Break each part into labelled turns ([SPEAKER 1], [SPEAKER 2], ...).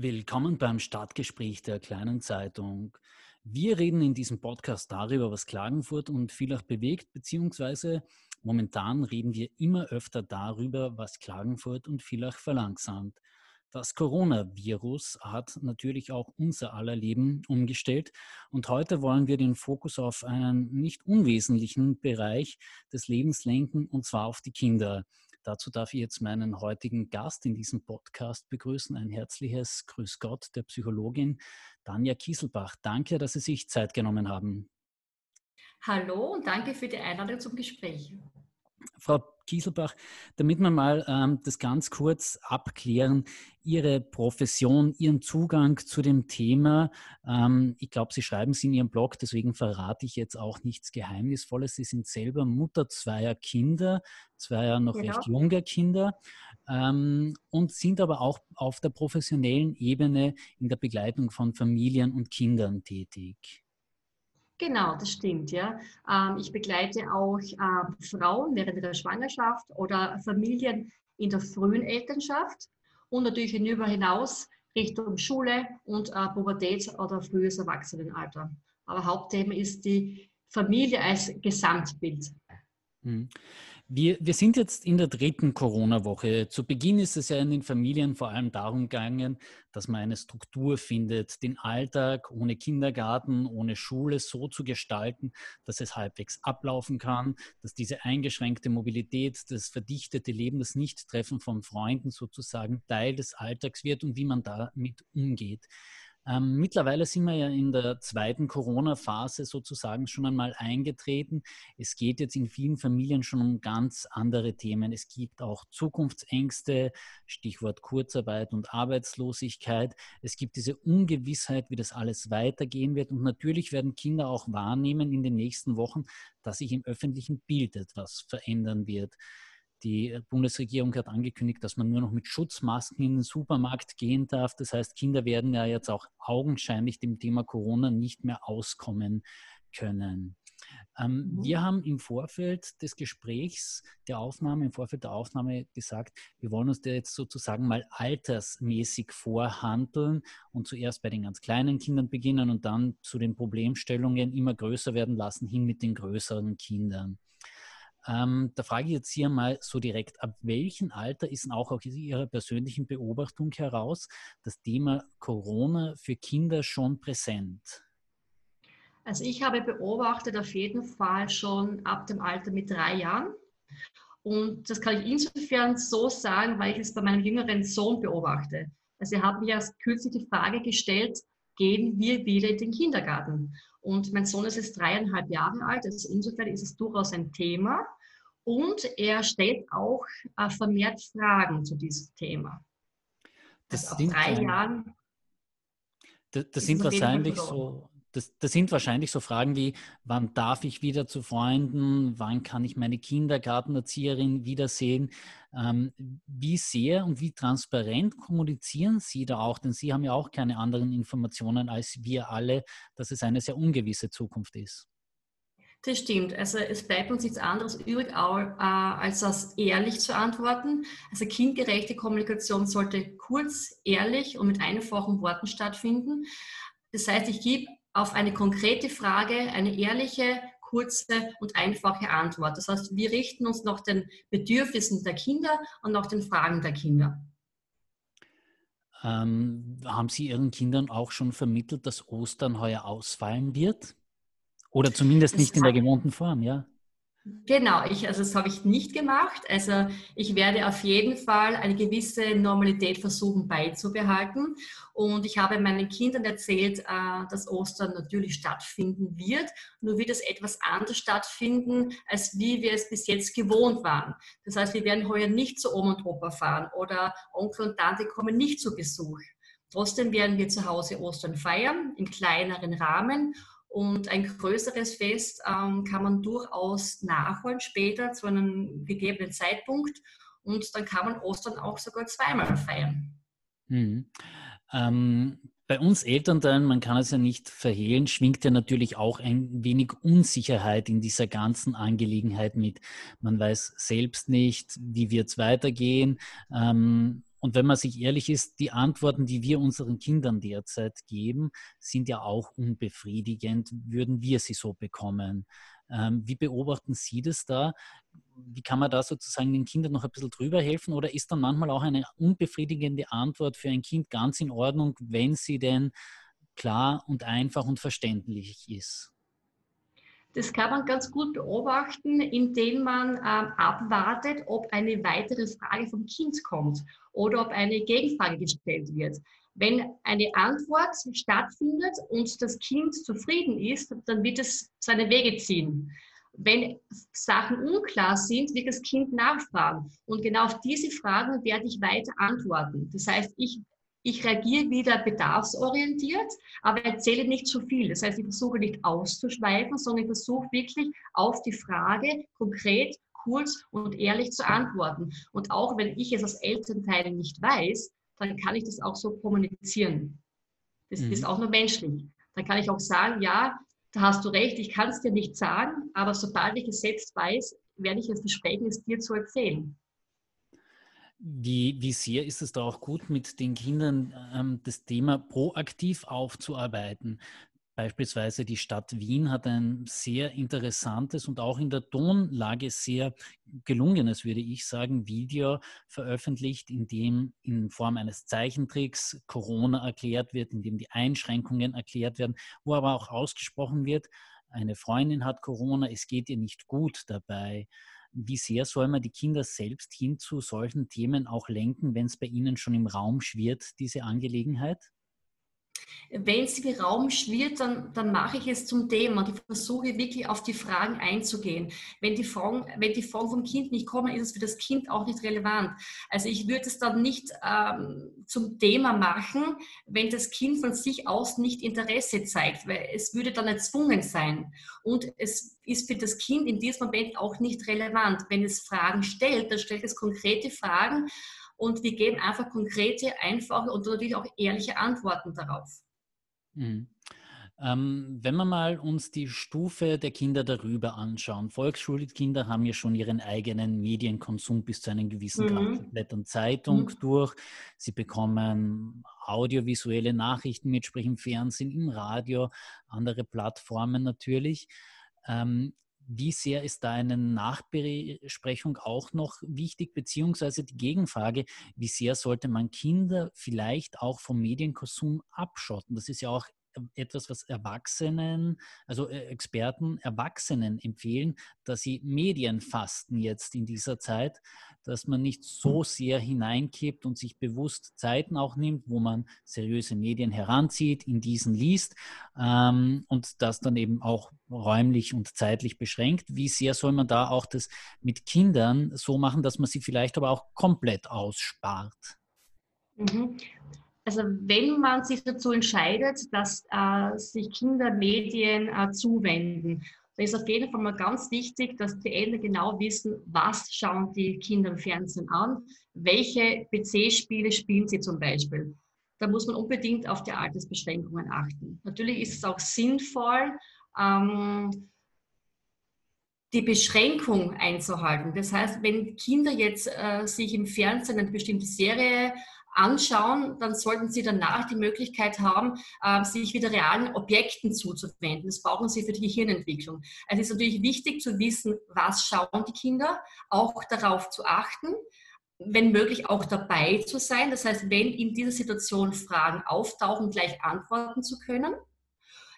[SPEAKER 1] Willkommen beim Stadtgespräch der kleinen Zeitung. Wir reden in diesem Podcast darüber, was Klagenfurt und Villach bewegt, beziehungsweise momentan reden wir immer öfter darüber, was Klagenfurt und Villach verlangsamt. Das Coronavirus hat natürlich auch unser aller Leben umgestellt und heute wollen wir den Fokus auf einen nicht unwesentlichen Bereich des Lebens lenken und zwar auf die Kinder. Dazu darf ich jetzt meinen heutigen Gast in diesem Podcast begrüßen. Ein herzliches Grüß Gott der Psychologin Tanja Kieselbach. Danke, dass Sie sich Zeit genommen haben.
[SPEAKER 2] Hallo und danke für die Einladung zum Gespräch.
[SPEAKER 1] Frau Kieselbach, damit wir mal ähm, das ganz kurz abklären, Ihre Profession, Ihren Zugang zu dem Thema. Ähm, ich glaube, Sie schreiben es in Ihrem Blog, deswegen verrate ich jetzt auch nichts Geheimnisvolles. Sie sind selber Mutter zweier Kinder, zweier noch genau. recht junger Kinder ähm, und sind aber auch auf der professionellen Ebene in der Begleitung von Familien und Kindern tätig.
[SPEAKER 2] Genau, das stimmt, ja. Ähm, ich begleite auch ähm, Frauen während der Schwangerschaft oder Familien in der frühen Elternschaft und natürlich hinüber hinaus Richtung Schule und äh, Pubertät oder frühes Erwachsenenalter. Aber Hauptthema ist die Familie als Gesamtbild.
[SPEAKER 1] Wir, wir sind jetzt in der dritten Corona-Woche. Zu Beginn ist es ja in den Familien vor allem darum gegangen, dass man eine Struktur findet, den Alltag ohne Kindergarten, ohne Schule so zu gestalten, dass es halbwegs ablaufen kann, dass diese eingeschränkte Mobilität, das verdichtete Leben, das Nichttreffen von Freunden sozusagen Teil des Alltags wird und wie man damit umgeht. Ähm, mittlerweile sind wir ja in der zweiten Corona-Phase sozusagen schon einmal eingetreten. Es geht jetzt in vielen Familien schon um ganz andere Themen. Es gibt auch Zukunftsängste, Stichwort Kurzarbeit und Arbeitslosigkeit. Es gibt diese Ungewissheit, wie das alles weitergehen wird. Und natürlich werden Kinder auch wahrnehmen in den nächsten Wochen, dass sich im öffentlichen Bild etwas verändern wird. Die Bundesregierung hat angekündigt, dass man nur noch mit Schutzmasken in den Supermarkt gehen darf. Das heißt, Kinder werden ja jetzt auch augenscheinlich dem Thema Corona nicht mehr auskommen können. Ähm, mhm. Wir haben im Vorfeld des Gesprächs, der Aufnahme, im Vorfeld der Aufnahme gesagt, wir wollen uns da jetzt sozusagen mal altersmäßig vorhandeln und zuerst bei den ganz kleinen Kindern beginnen und dann zu den Problemstellungen immer größer werden lassen, hin mit den größeren Kindern. Ähm, da frage ich jetzt hier mal so direkt, ab welchem Alter ist auch aus Ihrer persönlichen Beobachtung heraus das Thema Corona für Kinder schon präsent?
[SPEAKER 2] Also ich habe beobachtet auf jeden Fall schon ab dem Alter mit drei Jahren. Und das kann ich insofern so sagen, weil ich es bei meinem jüngeren Sohn beobachte. Also er hat mir erst kürzlich die Frage gestellt, gehen wir wieder in den Kindergarten? Und mein Sohn ist jetzt dreieinhalb Jahre alt, also insofern ist es durchaus ein Thema. Und er stellt auch äh, vermehrt Fragen zu diesem Thema.
[SPEAKER 1] Das also sind drei Jahren. Das, das sind wahrscheinlich so, das, das, sind wahrscheinlich so Fragen wie, wann darf ich wieder zu Freunden, wann kann ich meine Kindergartenerzieherin wiedersehen? Ähm, wie sehr und wie transparent kommunizieren Sie da auch? Denn Sie haben ja auch keine anderen Informationen als wir alle, dass es eine sehr ungewisse Zukunft ist.
[SPEAKER 2] Das stimmt. Also es bleibt uns nichts anderes übrig, äh, als das ehrlich zu antworten. Also kindgerechte Kommunikation sollte kurz, ehrlich und mit einfachen Worten stattfinden. Das heißt, ich gebe auf eine konkrete Frage eine ehrliche, kurze und einfache Antwort. Das heißt, wir richten uns nach den Bedürfnissen der Kinder und nach den Fragen der Kinder.
[SPEAKER 1] Ähm, haben Sie Ihren Kindern auch schon vermittelt, dass Ostern heuer ausfallen wird? Oder zumindest nicht in der gewohnten Form, ja?
[SPEAKER 2] Genau, ich, also das habe ich nicht gemacht. Also ich werde auf jeden Fall eine gewisse Normalität versuchen beizubehalten. Und ich habe meinen Kindern erzählt, äh, dass Ostern natürlich stattfinden wird. Nur wird es etwas anders stattfinden, als wie wir es bis jetzt gewohnt waren. Das heißt, wir werden heuer nicht zu Oma und Opa fahren oder Onkel und Tante kommen nicht zu Besuch. Trotzdem werden wir zu Hause Ostern feiern, im kleineren Rahmen und ein größeres Fest ähm, kann man durchaus nachholen später zu einem gegebenen Zeitpunkt. Und dann kann man Ostern auch sogar zweimal feiern.
[SPEAKER 1] Mhm. Ähm, bei uns Elternteilen, man kann es ja nicht verhehlen, schwingt ja natürlich auch ein wenig Unsicherheit in dieser ganzen Angelegenheit mit. Man weiß selbst nicht, wie wird es weitergehen. Ähm, Und wenn man sich ehrlich ist, die Antworten, die wir unseren Kindern derzeit geben, sind ja auch unbefriedigend, würden wir sie so bekommen. Ähm, wie beobachten Sie das da? Wie kann man da sozusagen den Kindern noch ein bisschen drüber helfen? Oder ist dann manchmal auch eine unbefriedigende Antwort für ein Kind ganz in Ordnung, wenn sie denn klar und einfach und verständlich ist?
[SPEAKER 2] Das kann man ganz gut beobachten, indem man ähm, abwartet, ob eine weitere Frage vom Kind kommt oder ob eine Gegenfrage gestellt wird. Wenn eine Antwort stattfindet und das Kind zufrieden ist, dann wird es seine Wege ziehen. Wenn Sachen unklar sind, wird das Kind nachfragen. Und genau auf diese Fragen werde ich weiter antworten. Das heißt, ich, ich reagiere wieder bedarfsorientiert, aber erzähle nicht zu viel. Das heißt, ich versuche nicht auszuschweifen, sondern ich versuche wirklich auf die Frage konkret, kurz und ehrlich zu antworten. Und auch wenn ich es als Elternteil nicht weiß, dann kann ich das auch so kommunizieren. Das mhm. ist auch nur menschlich. Dann kann ich auch sagen, ja, da hast du recht, ich kann es dir nicht sagen, aber sobald ich es selbst weiß, werde ich es versprechen, es dir zu erzählen.
[SPEAKER 1] Wie, wie sehr ist es da auch gut, mit den Kindern ähm, das Thema proaktiv aufzuarbeiten? Beispielsweise die Stadt Wien hat ein sehr interessantes und auch in der Tonlage sehr gelungenes, würde ich sagen, Video veröffentlicht, in dem in Form eines Zeichentricks Corona erklärt wird, in dem die Einschränkungen erklärt werden, wo aber auch ausgesprochen wird, eine Freundin hat Corona, es geht ihr nicht gut dabei. Wie sehr soll man die Kinder selbst hin zu solchen Themen auch lenken, wenn es bei ihnen schon im Raum schwirrt, diese Angelegenheit?
[SPEAKER 2] Wenn es im Raum schwirrt, dann, dann mache ich es zum Thema und ich versuche wirklich auf die Fragen einzugehen. Wenn die, Fragen, wenn die Fragen vom Kind nicht kommen, ist es für das Kind auch nicht relevant. Also ich würde es dann nicht ähm, zum Thema machen, wenn das Kind von sich aus nicht Interesse zeigt, weil es würde dann erzwungen sein. Und es ist für das Kind in diesem Moment auch nicht relevant. Wenn es Fragen stellt, dann stellt es konkrete Fragen und wir geben einfach konkrete, einfache und natürlich auch ehrliche Antworten darauf.
[SPEAKER 1] Mhm. Ähm, wenn wir mal uns die Stufe der Kinder darüber anschauen, Volksschulkinder haben ja schon ihren eigenen Medienkonsum bis zu einem gewissen mhm. Grad. Sie blättern Zeitung mhm. durch, sie bekommen audiovisuelle Nachrichten mit, sprich im Fernsehen, im Radio, andere Plattformen natürlich. Ähm, wie sehr ist da eine Nachbesprechung auch noch wichtig, beziehungsweise die Gegenfrage, wie sehr sollte man Kinder vielleicht auch vom Medienkonsum abschotten? Das ist ja auch etwas, was Erwachsenen, also äh, Experten Erwachsenen empfehlen, dass sie Medien fasten jetzt in dieser Zeit, dass man nicht so sehr hineinkippt und sich bewusst Zeiten auch nimmt, wo man seriöse Medien heranzieht, in diesen liest ähm, und das dann eben auch räumlich und zeitlich beschränkt. Wie sehr soll man da auch das mit Kindern so machen, dass man sie vielleicht aber auch komplett ausspart?
[SPEAKER 2] Mhm. Also wenn man sich dazu entscheidet, dass äh, sich Kinder Medien äh, zuwenden, dann ist auf jeden Fall mal ganz wichtig, dass die Eltern genau wissen, was schauen die Kinder im Fernsehen an, welche PC-Spiele spielen sie zum Beispiel. Da muss man unbedingt auf die Altersbeschränkungen achten. Natürlich ist es auch sinnvoll, ähm, die Beschränkung einzuhalten. Das heißt, wenn Kinder jetzt äh, sich im Fernsehen eine bestimmte Serie anschauen, dann sollten Sie danach die Möglichkeit haben, ähm, sich wieder realen Objekten zuzuwenden. Das brauchen Sie für die Gehirnentwicklung. Also es ist natürlich wichtig zu wissen, was schauen die Kinder, auch darauf zu achten, wenn möglich auch dabei zu sein. Das heißt, wenn in dieser Situation Fragen auftauchen, gleich antworten zu können.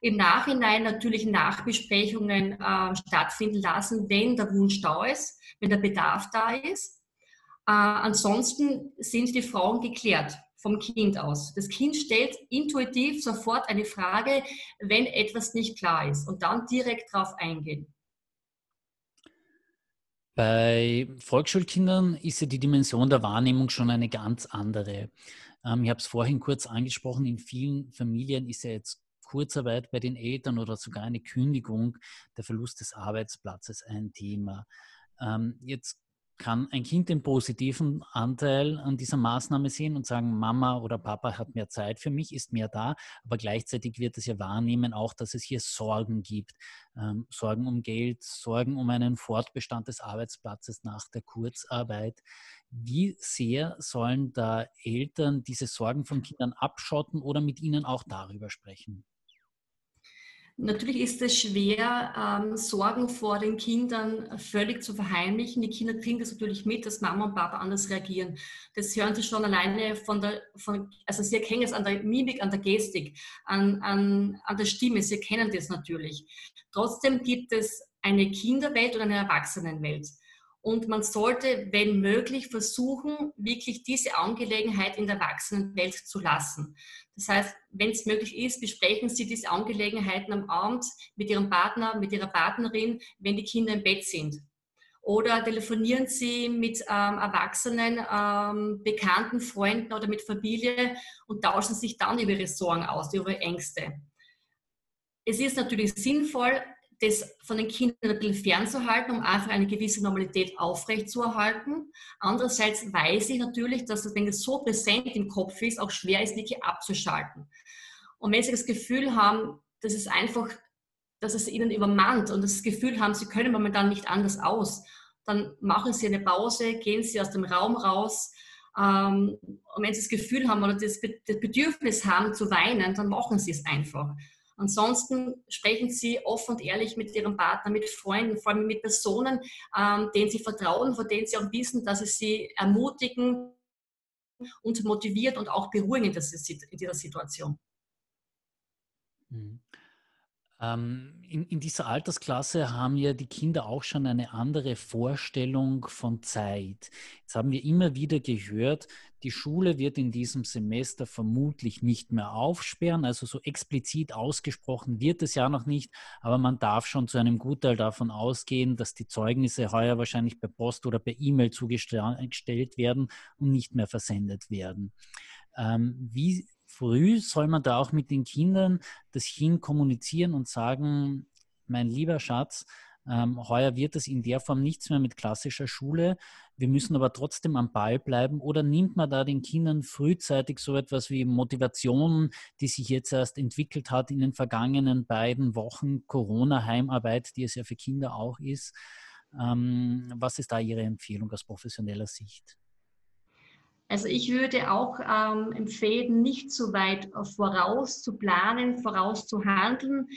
[SPEAKER 2] Im Nachhinein natürlich Nachbesprechungen äh, stattfinden lassen, wenn der Wunsch da ist, wenn der Bedarf da ist. Äh, ansonsten sind die Frauen geklärt vom Kind aus. Das Kind stellt intuitiv sofort eine Frage, wenn etwas nicht klar ist und dann direkt darauf eingehen.
[SPEAKER 1] Bei Volksschulkindern ist ja die Dimension der Wahrnehmung schon eine ganz andere. Ähm, ich habe es vorhin kurz angesprochen, in vielen Familien ist ja jetzt Kurzarbeit bei den Eltern oder sogar eine Kündigung, der Verlust des Arbeitsplatzes ein Thema. Ähm, jetzt kann ein Kind den positiven Anteil an dieser Maßnahme sehen und sagen, Mama oder Papa hat mehr Zeit für mich, ist mehr da, aber gleichzeitig wird es ja wahrnehmen auch, dass es hier Sorgen gibt. Ähm, Sorgen um Geld, Sorgen um einen Fortbestand des Arbeitsplatzes nach der Kurzarbeit. Wie sehr sollen da Eltern diese Sorgen von Kindern abschotten oder mit ihnen auch darüber sprechen?
[SPEAKER 2] Natürlich ist es schwer, ähm, Sorgen vor den Kindern völlig zu verheimlichen. Die Kinder kriegen das natürlich mit, dass Mama und Papa anders reagieren. Das hören sie schon alleine von der, von, also sie erkennen es an der Mimik, an der Gestik, an, an, an der Stimme. Sie erkennen das natürlich. Trotzdem gibt es eine Kinderwelt und eine Erwachsenenwelt. Und man sollte, wenn möglich, versuchen, wirklich diese Angelegenheit in der Erwachsenenwelt zu lassen. Das heißt, wenn es möglich ist, besprechen Sie diese Angelegenheiten am Abend mit Ihrem Partner, mit Ihrer Partnerin, wenn die Kinder im Bett sind. Oder telefonieren Sie mit ähm, Erwachsenen, ähm, Bekannten, Freunden oder mit Familie und tauschen sich dann über Ihre Sorgen aus, über Ihre Ängste. Es ist natürlich sinnvoll, das von den Kindern ein bisschen fernzuhalten, um einfach eine gewisse Normalität aufrechtzuerhalten. Andererseits weiß ich natürlich, dass das, wenn es so präsent im Kopf ist, auch schwer ist, wirklich abzuschalten. Und wenn Sie das Gefühl haben, dass es einfach, dass es Ihnen übermannt und das Gefühl haben, Sie können momentan nicht anders aus, dann machen Sie eine Pause, gehen Sie aus dem Raum raus. Ähm, und wenn Sie das Gefühl haben oder das Bedürfnis haben zu weinen, dann machen Sie es einfach. Ansonsten sprechen Sie offen und ehrlich mit Ihrem Partner, mit Freunden, vor allem mit Personen, ähm, denen Sie vertrauen, von denen Sie auch wissen, dass Sie sie ermutigen und motiviert und auch beruhigen in dieser Situation.
[SPEAKER 1] Mhm. Ähm, in, in, dieser Altersklasse haben ja die Kinder auch schon eine andere Vorstellung von Zeit. Jetzt haben wir immer wieder gehört, die Schule wird in diesem Semester vermutlich nicht mehr aufsperren. Also so explizit ausgesprochen wird es ja noch nicht, aber man darf schon zu einem Gutteil davon ausgehen, dass die Zeugnisse heuer wahrscheinlich per Post oder per E-Mail zugestellt werden und nicht mehr versendet werden. Ähm, wie früh soll man da auch mit den Kindern das hin kommunizieren und sagen, mein lieber Schatz, ähm, heuer wird es in der Form nichts mehr mit klassischer Schule. Wir müssen aber trotzdem am Ball bleiben. Oder nimmt man da den Kindern frühzeitig so etwas wie Motivation, die sich jetzt erst entwickelt hat in den vergangenen beiden Wochen Corona-Heimarbeit, die es ja für Kinder auch ist? Ähm, was ist da Ihre Empfehlung aus professioneller Sicht?
[SPEAKER 2] Also ich würde auch ähm, empfehlen, nicht zu weit voraus zu planen, voraus zu handeln.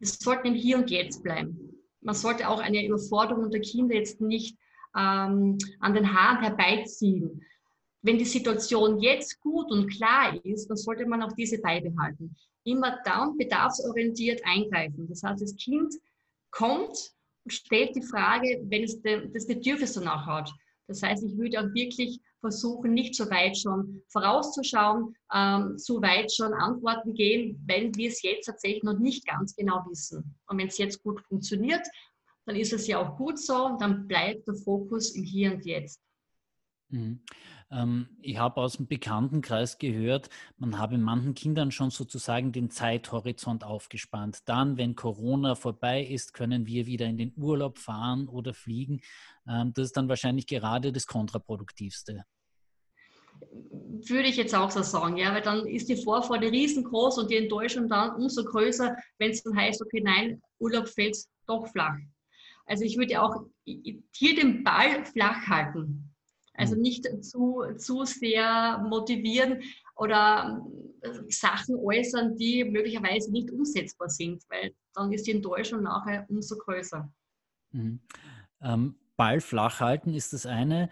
[SPEAKER 2] Es sollte im Hier und Jetzt bleiben. Man sollte auch eine Überforderung der Kinder jetzt nicht ähm, an den Haaren herbeiziehen. Wenn die Situation jetzt gut und klar ist, dann sollte man auch diese beibehalten. Immer dann bedarfsorientiert eingreifen. Das heißt, das Kind kommt und stellt die Frage, wenn es das Bedürfnis danach hat. Das heißt, ich würde auch wirklich versuchen, nicht so weit schon vorauszuschauen, ähm, so weit schon Antworten geben, weil wir es jetzt tatsächlich noch nicht ganz genau wissen. Und wenn es jetzt gut funktioniert, dann ist es ja auch gut so und dann bleibt der Fokus im Hier und Jetzt.
[SPEAKER 1] Mhm. Ähm, ich habe aus dem Bekanntenkreis gehört, man habe manchen Kindern schon sozusagen den Zeithorizont aufgespannt. Dann, wenn Corona vorbei ist, können wir wieder in den Urlaub fahren oder fliegen. Ähm, das ist dann wahrscheinlich gerade das Kontraproduktivste.
[SPEAKER 2] Würde ich jetzt auch so sagen, ja, weil dann ist die Vorfreude riesengroß und die Enttäuschung dann umso größer, wenn es dann heißt, okay, nein, Urlaub fällt doch flach. Also ich würde auch hier den Ball flach halten. Also hm. nicht zu, zu sehr motivieren oder äh, Sachen äußern, die möglicherweise nicht umsetzbar sind, weil dann ist die Enttäuschung nachher umso größer.
[SPEAKER 1] Mhm. Ähm, Ball flach halten ist das eine.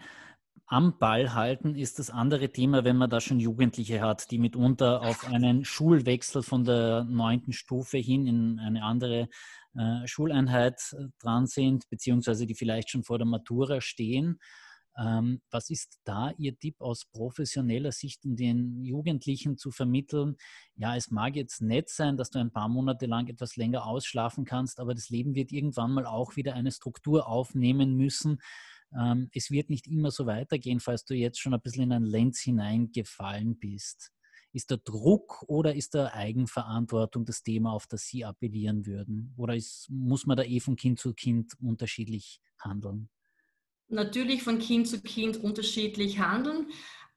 [SPEAKER 1] Am Ball halten ist das andere Thema, wenn man da schon Jugendliche hat, die mitunter auf einen Schulwechsel von der neunten Stufe hin in eine andere äh, Schuleinheit äh, dran sind, beziehungsweise die vielleicht schon vor der Matura stehen. Ähm, was ist da Ihr Tipp aus professioneller Sicht, um den Jugendlichen zu vermitteln? Ja, es mag jetzt nett sein, dass du ein paar Monate lang etwas länger ausschlafen kannst, aber das Leben wird irgendwann mal auch wieder eine Struktur aufnehmen müssen. Ähm, es wird nicht immer so weitergehen, falls du jetzt schon ein bisschen in ein Lenz hineingefallen bist. Ist der Druck oder ist der Eigenverantwortung das Thema, auf das Sie appellieren würden? Oder ist, muss man da eh von Kind zu Kind unterschiedlich handeln?
[SPEAKER 2] Natürlich von Kind zu Kind unterschiedlich handeln,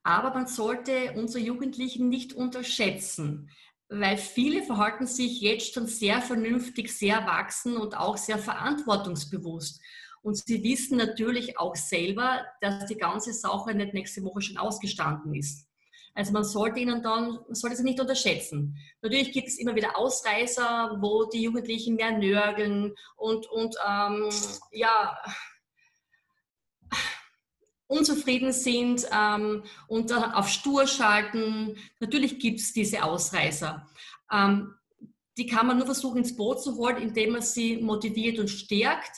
[SPEAKER 2] aber man sollte unsere Jugendlichen nicht unterschätzen, weil viele verhalten sich jetzt schon sehr vernünftig, sehr erwachsen und auch sehr verantwortungsbewusst. Und sie wissen natürlich auch selber, dass die ganze Sache nicht nächste Woche schon ausgestanden ist. Also man sollte ihnen dann, sollte sie nicht unterschätzen. Natürlich gibt es immer wieder Ausreißer, wo die Jugendlichen mehr nörgeln und, und ähm, ja, unzufrieden sind ähm, und auf stur schalten. Natürlich gibt es diese Ausreißer. Ähm, die kann man nur versuchen ins Boot zu holen, indem man sie motiviert und stärkt,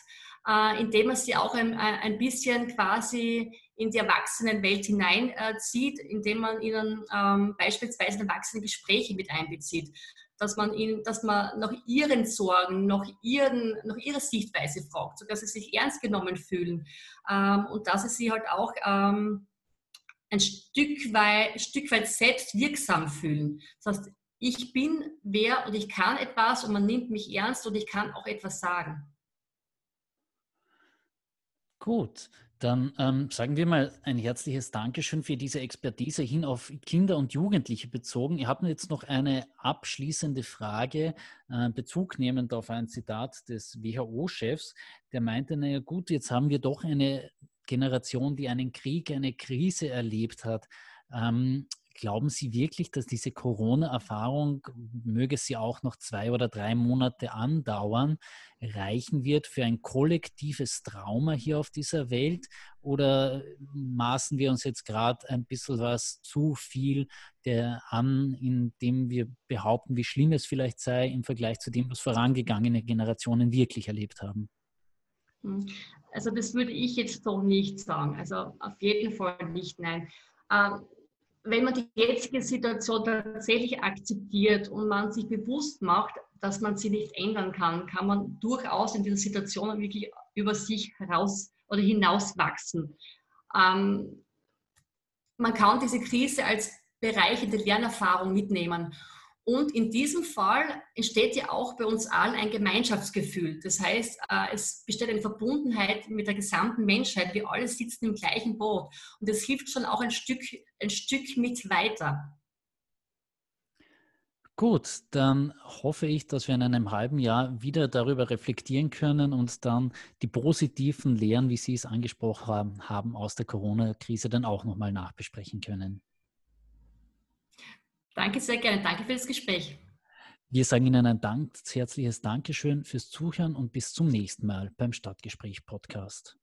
[SPEAKER 2] äh, indem man sie auch ein, ein bisschen quasi in die Erwachsenenwelt hineinzieht, indem man ihnen ähm, beispielsweise erwachsene Gespräche mit einbezieht dass man ihn, dass man nach ihren Sorgen, nach, ihren, nach ihrer Sichtweise fragt, sodass sie sich ernst genommen fühlen ähm, und dass sie sich halt auch ähm, ein Stück weit, Stück weit selbst wirksam fühlen. Das heißt, ich bin wer und ich kann etwas und man nimmt mich ernst und ich kann auch etwas sagen.
[SPEAKER 1] Gut, dann ähm, sagen wir mal ein herzliches Dankeschön für diese Expertise hin auf Kinder und Jugendliche bezogen. Ich habe jetzt noch eine abschließende Frage, äh, Bezug nehmend auf ein Zitat des WHO-Chefs, der meinte, naja gut, jetzt haben wir doch eine Generation, die einen Krieg, eine Krise erlebt hat. Ähm, Glauben Sie wirklich, dass diese Corona-Erfahrung, möge sie auch noch zwei oder drei Monate andauern, reichen wird für ein kollektives Trauma hier auf dieser Welt? Oder maßen wir uns jetzt gerade ein bisschen was zu viel der an, indem wir behaupten, wie schlimm es vielleicht sei im Vergleich zu dem, was vorangegangene Generationen wirklich erlebt haben?
[SPEAKER 2] Hm. Also das würde ich jetzt so nicht sagen. Also auf jeden Fall nicht, nein. Ähm, wenn man die jetzige Situation tatsächlich akzeptiert und man sich bewusst macht, dass man sie nicht ändern kann, kann man durchaus in dieser Situation wirklich über sich heraus oder hinauswachsen. Ähm, man kann diese Krise als bereicherte Lernerfahrung mitnehmen. Und in diesem Fall entsteht ja auch bei uns allen ein Gemeinschaftsgefühl. Das heißt, äh, es besteht eine Verbundenheit mit der gesamten Menschheit. Wir alle sitzen im gleichen Boot. Und das hilft schon auch ein Stück, ein Stück mit weiter.
[SPEAKER 1] Gut, dann hoffe ich, dass wir in einem halben Jahr wieder darüber reflektieren können und dann die positiven Lehren, wie Sie es angesprochen haben, aus der Corona-Krise dann auch nochmal nachbesprechen können.
[SPEAKER 2] Danke sehr gerne. Danke für das Gespräch.
[SPEAKER 1] Wir sagen Ihnen ein Dank, herzliches Dankeschön fürs Zuhören und bis zum nächsten Mal beim Stadtgespräch Podcast.